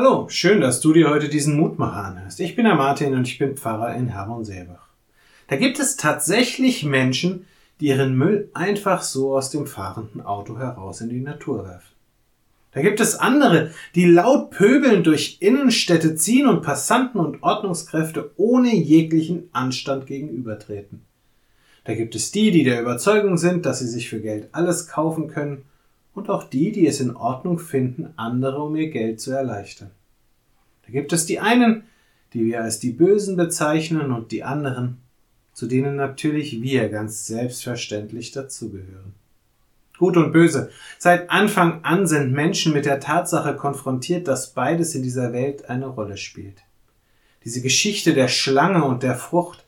Hallo, schön, dass du dir heute diesen Mutmacher anhörst. Ich bin der Martin und ich bin Pfarrer in Herborn-Seebach. Da gibt es tatsächlich Menschen, die ihren Müll einfach so aus dem fahrenden Auto heraus in die Natur werfen. Da gibt es andere, die laut pöbelnd durch Innenstädte ziehen und Passanten und Ordnungskräfte ohne jeglichen Anstand gegenübertreten. Da gibt es die, die der Überzeugung sind, dass sie sich für Geld alles kaufen können und auch die, die es in Ordnung finden, andere um ihr Geld zu erleichtern. Da gibt es die einen, die wir als die Bösen bezeichnen und die anderen, zu denen natürlich wir ganz selbstverständlich dazugehören. Gut und böse. Seit Anfang an sind Menschen mit der Tatsache konfrontiert, dass beides in dieser Welt eine Rolle spielt. Diese Geschichte der Schlange und der Frucht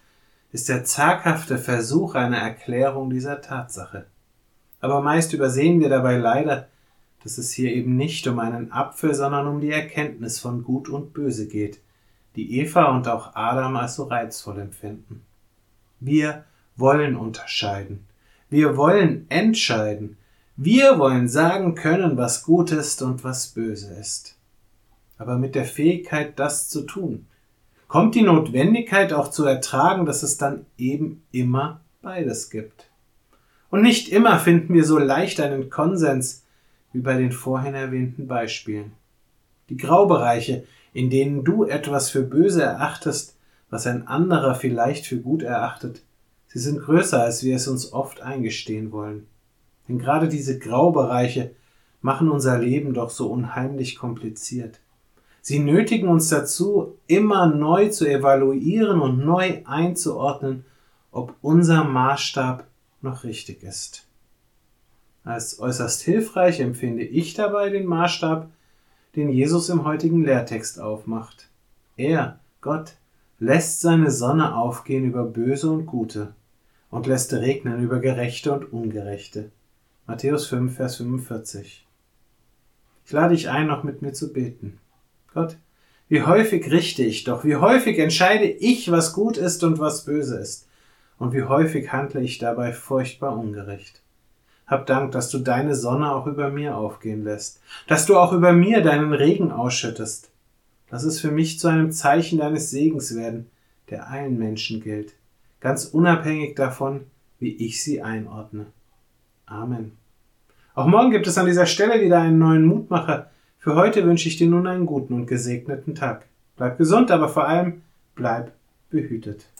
ist der zaghafte Versuch einer Erklärung dieser Tatsache. Aber meist übersehen wir dabei leider, dass es hier eben nicht um einen Apfel, sondern um die Erkenntnis von Gut und Böse geht, die Eva und auch Adam als so reizvoll empfinden. Wir wollen unterscheiden. Wir wollen entscheiden. Wir wollen sagen können, was gut ist und was böse ist. Aber mit der Fähigkeit, das zu tun, kommt die Notwendigkeit auch zu ertragen, dass es dann eben immer beides gibt. Und nicht immer finden wir so leicht einen Konsens wie bei den vorhin erwähnten Beispielen. Die Graubereiche, in denen du etwas für böse erachtest, was ein anderer vielleicht für gut erachtet, sie sind größer, als wir es uns oft eingestehen wollen. Denn gerade diese Graubereiche machen unser Leben doch so unheimlich kompliziert. Sie nötigen uns dazu, immer neu zu evaluieren und neu einzuordnen, ob unser Maßstab noch richtig ist. Als äußerst hilfreich empfinde ich dabei den Maßstab, den Jesus im heutigen Lehrtext aufmacht. Er, Gott, lässt seine Sonne aufgehen über Böse und Gute und lässt regnen über Gerechte und Ungerechte. Matthäus 5, Vers 45. Ich lade dich ein, noch mit mir zu beten. Gott, wie häufig richte ich doch, wie häufig entscheide ich, was gut ist und was böse ist und wie häufig handle ich dabei furchtbar ungerecht. Hab Dank, dass du deine Sonne auch über mir aufgehen lässt, dass du auch über mir deinen Regen ausschüttest. Lass es für mich zu einem Zeichen deines Segens werden, der allen Menschen gilt, ganz unabhängig davon, wie ich sie einordne. Amen. Auch morgen gibt es an dieser Stelle wieder einen neuen Mutmacher. Für heute wünsche ich dir nun einen guten und gesegneten Tag. Bleib gesund, aber vor allem bleib behütet.